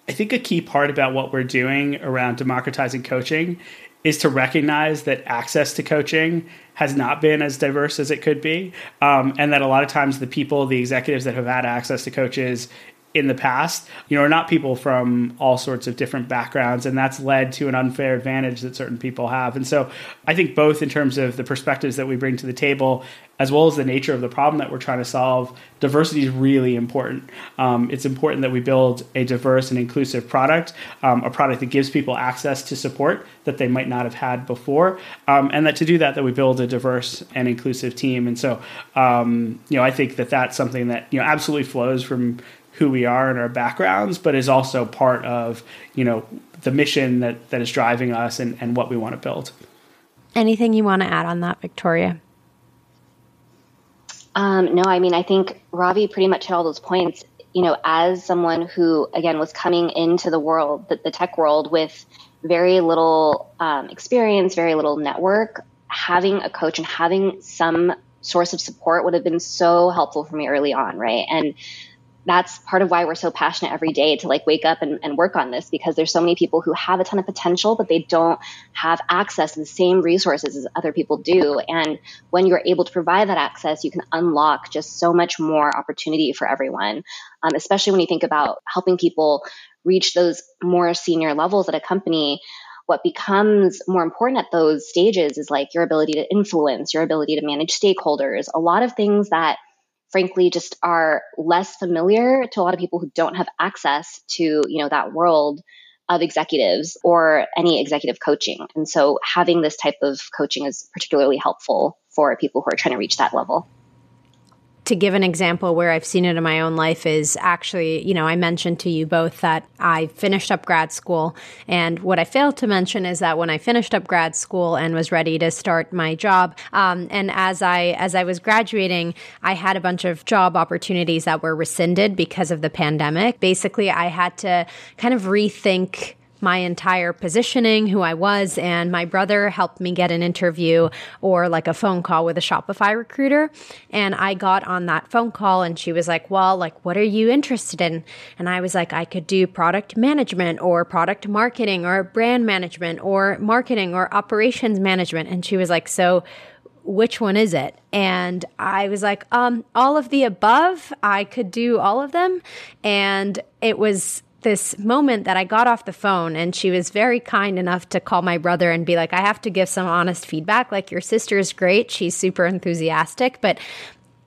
I think a key part about what we're doing around democratizing coaching is to recognize that access to coaching has not been as diverse as it could be, um, and that a lot of times the people, the executives that have had access to coaches in the past, you know, are not people from all sorts of different backgrounds, and that's led to an unfair advantage that certain people have. And so, I think both in terms of the perspectives that we bring to the table, as well as the nature of the problem that we're trying to solve, diversity is really important. Um, it's important that we build a diverse and inclusive product, um, a product that gives people access to support that they might not have had before, um, and that to do that, that we build a diverse and inclusive team. And so, um, you know, I think that that's something that you know absolutely flows from who we are and our backgrounds, but is also part of, you know, the mission that, that is driving us and, and what we want to build.
Anything you want to add on that, Victoria?
Um, no, I mean, I think Ravi pretty much hit all those points. You know, as someone who, again, was coming into the world, the, the tech world, with very little um, experience, very little network, having a coach and having some source of support would have been so helpful for me early on, right? And that's part of why we're so passionate every day to like wake up and, and, work on this because there's so many people who have a ton of potential but they don't have access to the same resources as other people do. And when you're able to provide that access you can unlock just so much more opportunity for everyone um, especially when you think about helping people reach those more senior levels at a company. What becomes more important at those stages is like your ability to influence your ability to manage stakeholders a lot of things that frankly just are less familiar to a lot of people who don't have access to you know that world of executives or any executive coaching. And so having this type of coaching is particularly helpful for people who are trying to reach that level
to give an example where I've seen it in my own life is actually, you know, I mentioned to you both that I finished up grad school. And what I failed to mention is that when I finished up grad school and was ready to start my job, um, and as I as I was graduating, I had a bunch of job opportunities that were rescinded because of the pandemic. Basically, I had to kind of rethink my entire positioning, who I was, and my brother helped me get an interview or like a phone call with a Shopify recruiter. And I got on that phone call and she was like, Well, like, what are you interested in? And I was like, I could do product management or product marketing or brand management or marketing or operations management. And she was like, So, which one is it? And I was like, um, all of the above. I could do all of them. And it was this moment that I got off the phone and she was very kind enough to call my brother and be like, I have to give some honest feedback. Like, your sister is great. She's super enthusiastic, but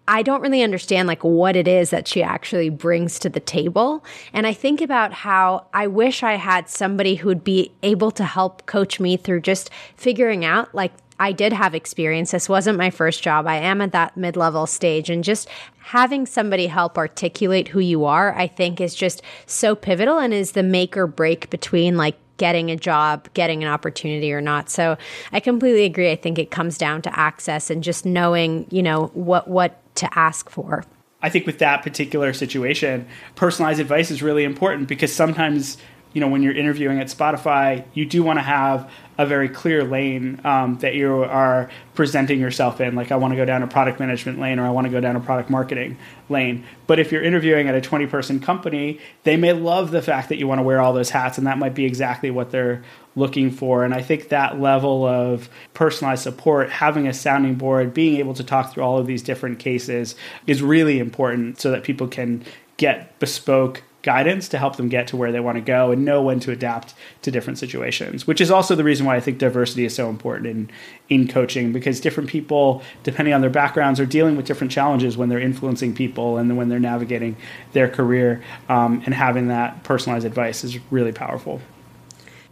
I don't really understand like what it is that she actually brings to the table. And I think about how I wish I had somebody who'd be able to help coach me through just figuring out like I did have experience. This wasn't my first job. I am at that mid level stage. And just having somebody help articulate who you are, I think is just so pivotal and is the make or break between like getting a job, getting an opportunity or not. So I completely agree. I think it comes down to access and just knowing, you know, what, what to ask for.
I think with that particular situation, personalized advice is really important because sometimes you know when you're interviewing at Spotify, you do want to have a very clear lane um, that you are presenting yourself in. Like, I want to go down a product management lane or I want to go down a product marketing lane. But if you're interviewing at a 20 person company, they may love the fact that you want to wear all those hats, and that might be exactly what they're looking for. And I think that level of personalized support, having a sounding board, being able to talk through all of these different cases is really important so that people can get bespoke guidance to help them get to where they want to go and know when to adapt to different situations which is also the reason why i think diversity is so important in in coaching because different people depending on their backgrounds are dealing with different challenges when they're influencing people and when they're navigating their career um, and having that personalized advice is really powerful.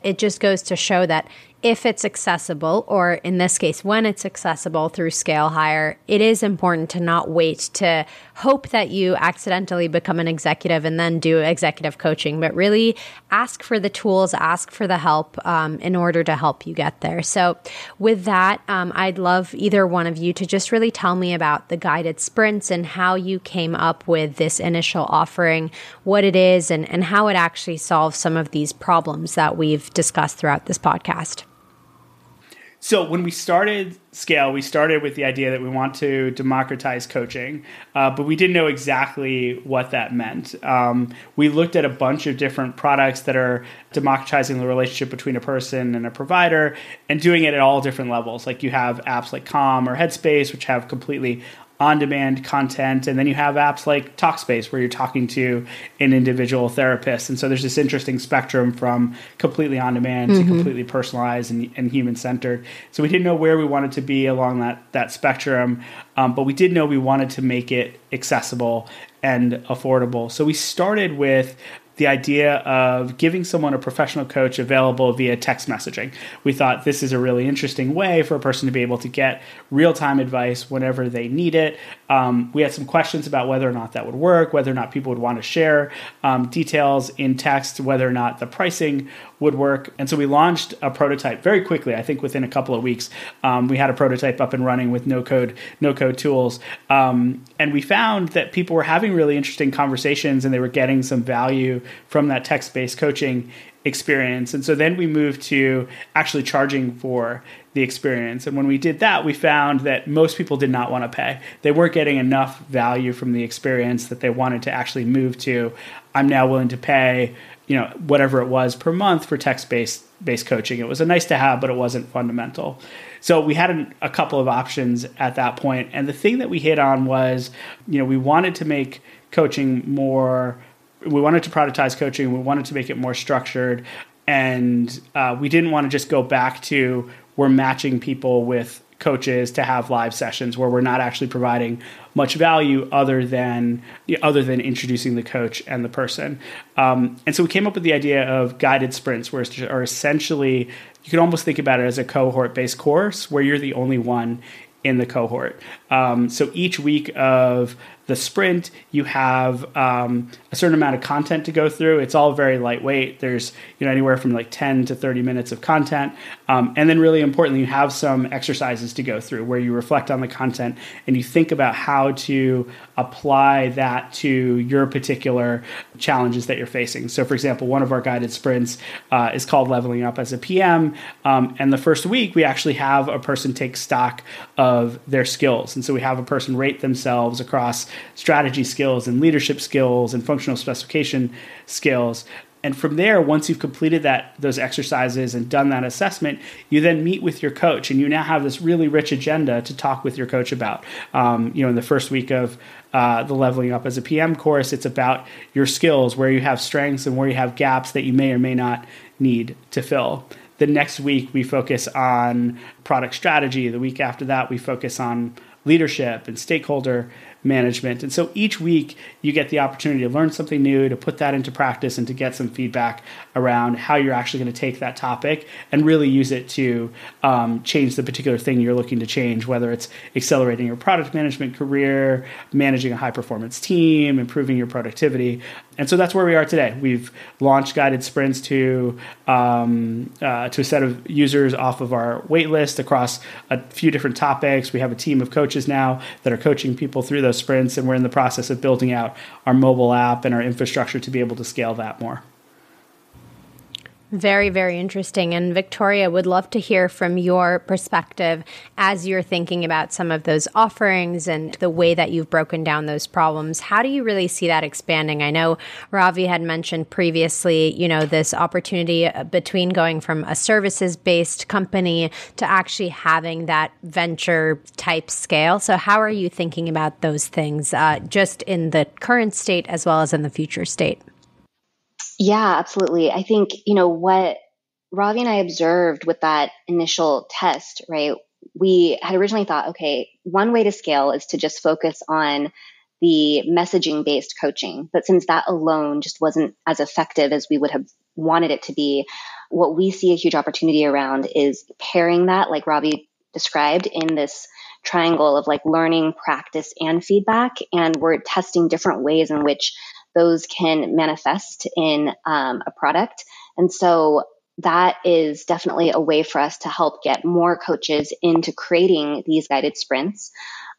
It just goes to show that if it's accessible, or in this case, when it's accessible through Scale Higher, it is important to not wait to hope that you accidentally become an executive and then do executive coaching, but really ask for the tools, ask for the help um, in order to help you get there. So, with that, um, I'd love either one of you to just really tell me about the guided sprints and how you came up with this initial offering, what it is, and, and how it actually solves some of these problems that we've discussed throughout this podcast.
So when we started Scale, we started with the idea that we want to democratize coaching, uh, but we didn't know exactly what that meant. Um, we looked at a bunch of different products that are democratizing the relationship between a person and a provider, and doing it at all different levels. Like you have apps like Calm or Headspace, which have completely on demand content. And then you have apps like Talkspace where you're talking to an individual therapist. And so there's this interesting spectrum from completely on demand mm-hmm. to completely personalized and, and human centered. So we didn't know where we wanted to be along that, that spectrum, um, but we did know we wanted to make it accessible and affordable. So we started with the idea of giving someone a professional coach available via text messaging. We thought this is a really interesting way for a person to be able to get real time advice whenever they need it. Um, we had some questions about whether or not that would work, whether or not people would want to share um, details in text, whether or not the pricing would work. And so we launched a prototype very quickly. I think within a couple of weeks, um, we had a prototype up and running with no code, no code tools. Um, and we found that people were having really interesting conversations and they were getting some value from that text based coaching experience. And so then we moved to actually charging for the experience. And when we did that, we found that most people did not want to pay. They weren't getting enough value from the experience that they wanted to actually move to. I'm now willing to pay, you know, whatever it was per month for text based based coaching. It was a nice to have, but it wasn't fundamental. So we had a, a couple of options at that. And the thing that we hit on was, you know, we wanted to make coaching more we wanted to productize coaching. We wanted to make it more structured, and uh, we didn't want to just go back to we're matching people with coaches to have live sessions where we're not actually providing much value other than other than introducing the coach and the person. Um, and so we came up with the idea of guided sprints, where are essentially you can almost think about it as a cohort based course where you're the only one in the cohort. Um, so each week of the sprint, you have um, a certain amount of content to go through. It's all very lightweight. There's you know anywhere from like 10 to 30 minutes of content, um, and then really importantly, you have some exercises to go through where you reflect on the content and you think about how to apply that to your particular challenges that you're facing. So, for example, one of our guided sprints uh, is called Leveling Up as a PM, um, and the first week we actually have a person take stock of their skills, and so we have a person rate themselves across strategy skills and leadership skills and functional specification skills. And from there, once you've completed that those exercises and done that assessment, you then meet with your coach, and you now have this really rich agenda to talk with your coach about. Um, you know, in the first week of uh, the leveling up as a PM course, it's about your skills, where you have strengths and where you have gaps that you may or may not need to fill. The next week, we focus on product strategy. The week after that, we focus on leadership and stakeholder management. And so each week you get the opportunity to learn something new, to put that into practice, and to get some feedback around how you're actually going to take that topic and really use it to um, change the particular thing you're looking to change, whether it's accelerating your product management career, managing a high performance team, improving your productivity. And so that's where we are today. We've launched guided sprints to um, uh, to a set of users off of our waitlist across a few different topics. We have a team of coaches now that are coaching people through those sprints, and we're in the process of building out our mobile app and our infrastructure to be able to scale that more.
Very, very interesting. And Victoria, would love to hear from your perspective as you're thinking about some of those offerings and the way that you've broken down those problems. How do you really see that expanding? I know Ravi had mentioned previously, you know, this opportunity uh, between going from a services based company to actually having that venture type scale. So, how are you thinking about those things uh, just in the current state as well as in the future state?
Yeah, absolutely. I think, you know, what Ravi and I observed with that initial test, right? We had originally thought, okay, one way to scale is to just focus on the messaging based coaching. But since that alone just wasn't as effective as we would have wanted it to be, what we see a huge opportunity around is pairing that, like Ravi described, in this triangle of like learning, practice, and feedback. And we're testing different ways in which those can manifest in um, a product. And so that is definitely a way for us to help get more coaches into creating these guided sprints.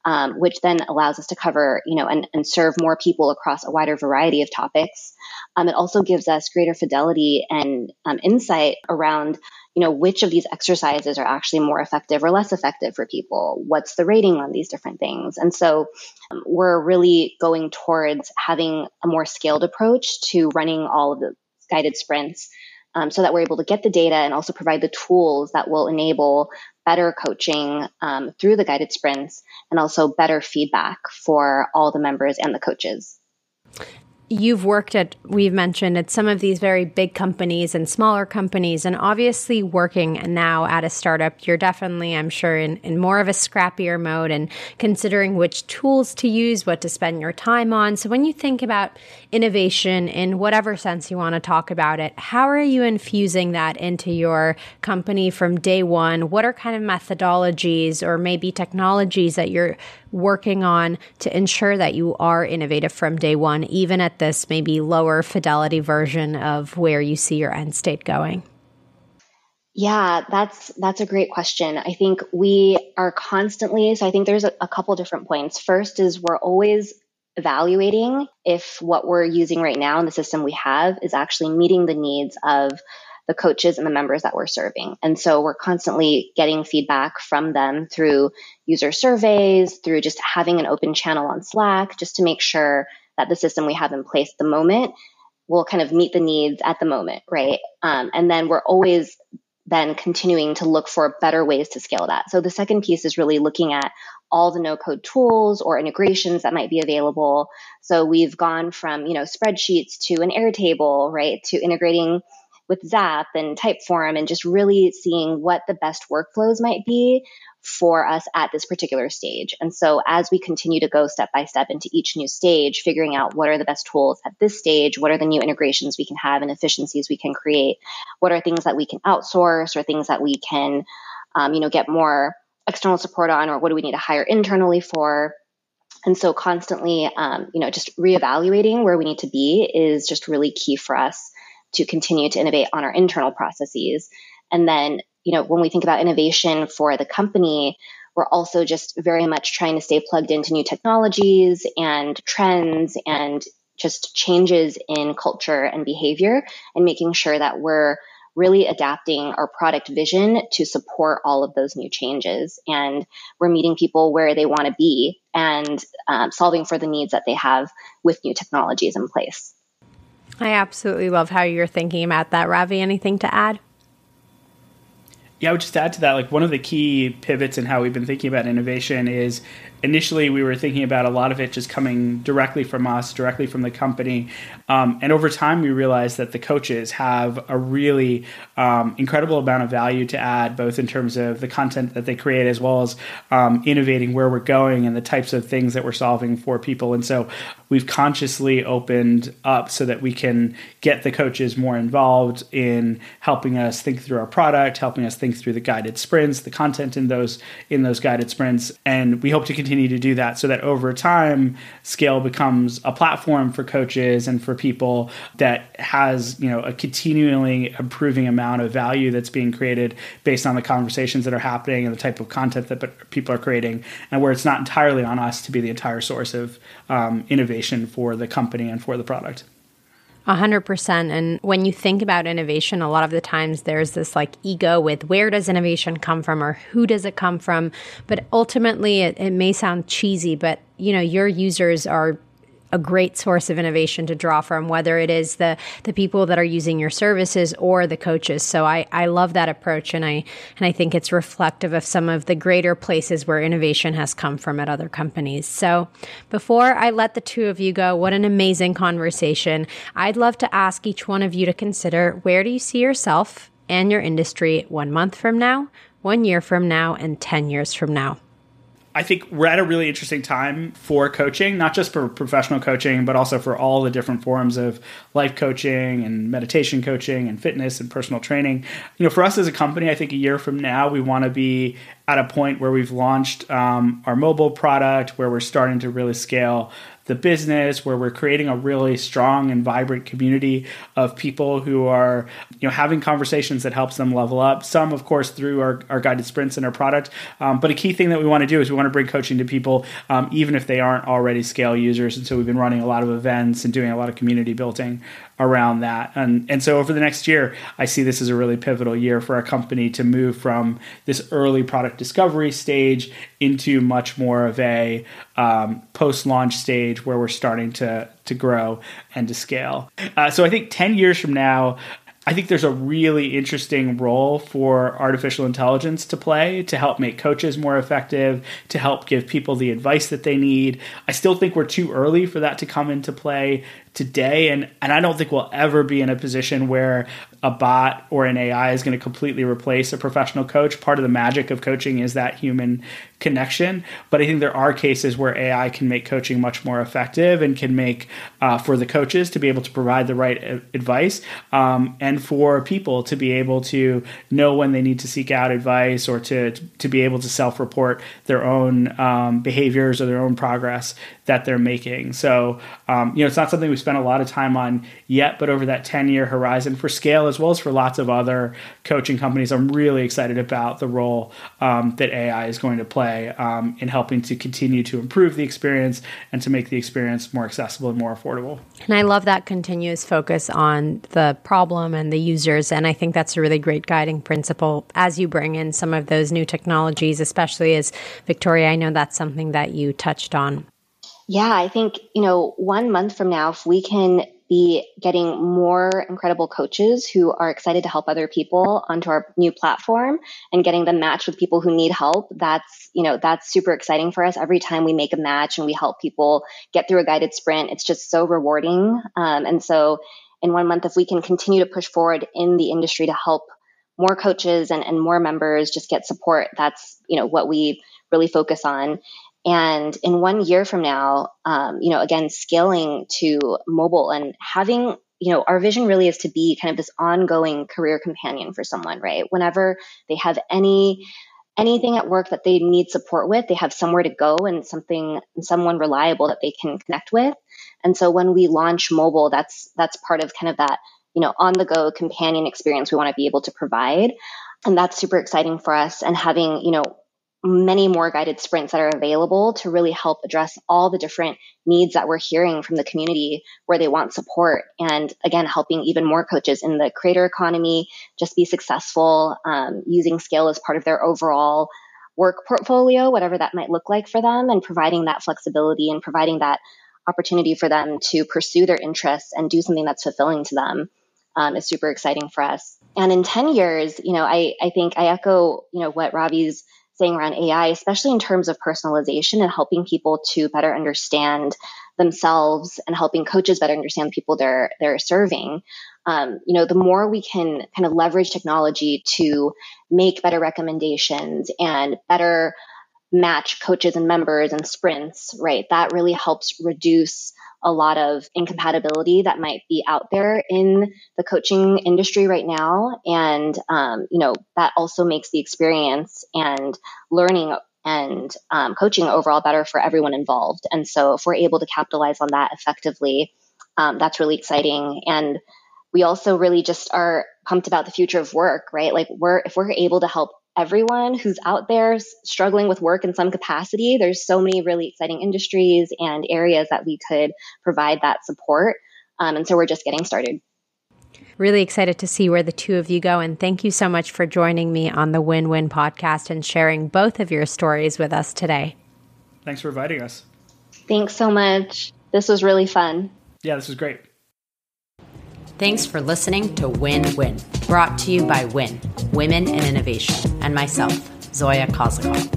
Um, which then allows us to cover, you know, and, and, serve more people across a wider variety of topics. Um, it also gives us greater fidelity and um, insight around you know, which of these exercises are actually more effective or less effective for people? What's the rating on these different things? And so um, we're really going towards having a more scaled approach to running all of the guided sprints um, so that we're able to get the data and also provide the tools that will enable better coaching um, through the guided sprints and also better feedback for all the members and the coaches.
You've worked at, we've mentioned, at some of these very big companies and smaller companies, and obviously working now at a startup, you're definitely, I'm sure, in, in more of a scrappier mode and considering which tools to use, what to spend your time on. So, when you think about innovation in whatever sense you want to talk about it, how are you infusing that into your company from day one? What are kind of methodologies or maybe technologies that you're working on to ensure that you are innovative from day one, even at this maybe lower fidelity version of where you see your end state going?
Yeah, that's that's a great question. I think we are constantly so I think there's a, a couple different points. First is we're always evaluating if what we're using right now in the system we have is actually meeting the needs of the coaches and the members that we're serving. And so we're constantly getting feedback from them through user surveys, through just having an open channel on Slack, just to make sure that the system we have in place at the moment will kind of meet the needs at the moment, right? Um, and then we're always then continuing to look for better ways to scale that. So the second piece is really looking at all the no code tools or integrations that might be available. So we've gone from, you know, spreadsheets to an Airtable, right, to integrating with Zap and Typeform and just really seeing what the best workflows might be for us at this particular stage. And so as we continue to go step by step into each new stage, figuring out what are the best tools at this stage, what are the new integrations we can have and efficiencies we can create, what are things that we can outsource or things that we can, um, you know, get more external support on, or what do we need to hire internally for. And so constantly, um, you know, just reevaluating where we need to be is just really key for us to continue to innovate on our internal processes. And then, you know, when we think about innovation for the company, we're also just very much trying to stay plugged into new technologies and trends and just changes in culture and behavior and making sure that we're really adapting our product vision to support all of those new changes. And we're meeting people where they want to be and um, solving for the needs that they have with new technologies in place.
I absolutely love how you're thinking about that. Ravi, anything to add?
Yeah, I would just add to that, like one of the key pivots in how we've been thinking about innovation is initially we were thinking about a lot of it just coming directly from us, directly from the company. Um, and over time, we realized that the coaches have a really um, incredible amount of value to add, both in terms of the content that they create as well as um, innovating where we're going and the types of things that we're solving for people. And so we've consciously opened up so that we can get the coaches more involved in helping us think through our product, helping us think through the guided sprints, the content in those in those guided sprints, and we hope to continue continue to do that so that over time scale becomes a platform for coaches and for people that has you know a continually improving amount of value that's being created based on the conversations that are happening and the type of content that people are creating and where it's not entirely on us to be the entire source of um, innovation for the company and for the product
a hundred percent. And when you think about innovation, a lot of the times there's this like ego with where does innovation come from or who does it come from? But ultimately, it, it may sound cheesy, but you know, your users are a great source of innovation to draw from, whether it is the the people that are using your services or the coaches. So I, I love that approach and I and I think it's reflective of some of the greater places where innovation has come from at other companies. So before I let the two of you go, what an amazing conversation. I'd love to ask each one of you to consider where do you see yourself and your industry one month from now, one year from now, and 10 years from now?
I think we're at a really interesting time for coaching, not just for professional coaching, but also for all the different forms of life coaching and meditation coaching and fitness and personal training. You know, for us as a company, I think a year from now, we want to be at a point where we've launched um, our mobile product, where we're starting to really scale the business where we're creating a really strong and vibrant community of people who are you know having conversations that helps them level up. Some of course through our, our guided sprints and our product. Um, but a key thing that we want to do is we want to bring coaching to people um, even if they aren't already scale users. And so we've been running a lot of events and doing a lot of community building around that. And and so over the next year, I see this as a really pivotal year for our company to move from this early product discovery stage into much more of a um, post launch stage where we're starting to to grow and to scale. Uh, so I think ten years from now. I think there's a really interesting role for artificial intelligence to play to help make coaches more effective, to help give people the advice that they need. I still think we're too early for that to come into play today and and I don't think we'll ever be in a position where a bot or an AI is going to completely replace a professional coach. Part of the magic of coaching is that human connection. But I think there are cases where AI can make coaching much more effective and can make uh, for the coaches to be able to provide the right advice um, and for people to be able to know when they need to seek out advice or to, to be able to self report their own um, behaviors or their own progress that they're making. So, um, you know, it's not something we spent a lot of time on yet, but over that 10 year horizon for scale as well as for lots of other coaching companies, I'm really excited about the role um, that AI is going to play um, in helping to continue to improve the experience and to make the experience more accessible and more affordable.
And I love that continuous focus on the problem and the users. And I think that's a really great guiding principle as you bring in some of those new technologies, especially as Victoria, I know that's something that you touched on.
Yeah, I think, you know, one month from now, if we can be getting more incredible coaches who are excited to help other people onto our new platform and getting them matched with people who need help, that's, you know, that's super exciting for us. Every time we make a match and we help people get through a guided sprint, it's just so rewarding. Um, and so in one month, if we can continue to push forward in the industry to help more coaches and, and more members just get support, that's, you know, what we really focus on. And in one year from now, um, you know, again, scaling to mobile and having, you know, our vision really is to be kind of this ongoing career companion for someone, right? Whenever they have any anything at work that they need support with, they have somewhere to go and something someone reliable that they can connect with. And so when we launch mobile, that's that's part of kind of that, you know, on the go companion experience we want to be able to provide. And that's super exciting for us. And having, you know, many more guided sprints that are available to really help address all the different needs that we're hearing from the community where they want support. And again, helping even more coaches in the creator economy just be successful, um, using scale as part of their overall work portfolio, whatever that might look like for them, and providing that flexibility and providing that opportunity for them to pursue their interests and do something that's fulfilling to them. Um, is super exciting for us. And in 10 years, you know, I, I think I echo, you know, what Ravi's saying around AI, especially in terms of personalization and helping people to better understand themselves and helping coaches better understand the people they're they're serving. Um, you know, the more we can kind of leverage technology to make better recommendations and better match coaches and members and sprints, right? That really helps reduce a lot of incompatibility that might be out there in the coaching industry right now. And, um, you know, that also makes the experience and learning and um, coaching overall better for everyone involved. And so if we're able to capitalize on that effectively, um, that's really exciting. And we also really just are pumped about the future of work, right? Like we're, if we're able to help everyone who's out there struggling with work in some capacity. There's so many really exciting industries and areas that we could provide that support. Um, and so we're just getting started.
Really excited to see where the two of you go. And thank you so much for joining me on the Win Win podcast and sharing both of your stories with us today.
Thanks for inviting us.
Thanks so much. This was really fun.
Yeah, this was great.
Thanks for listening to Win Win, brought to you by Win, Women in Innovation, and myself, Zoya Kozakov.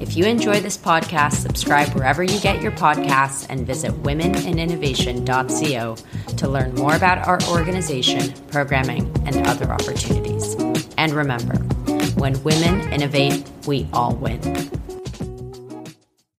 If you enjoy this podcast, subscribe wherever you get your podcasts and visit womeninnovation.co to learn more about our organization, programming, and other opportunities. And remember, when women innovate, we all win.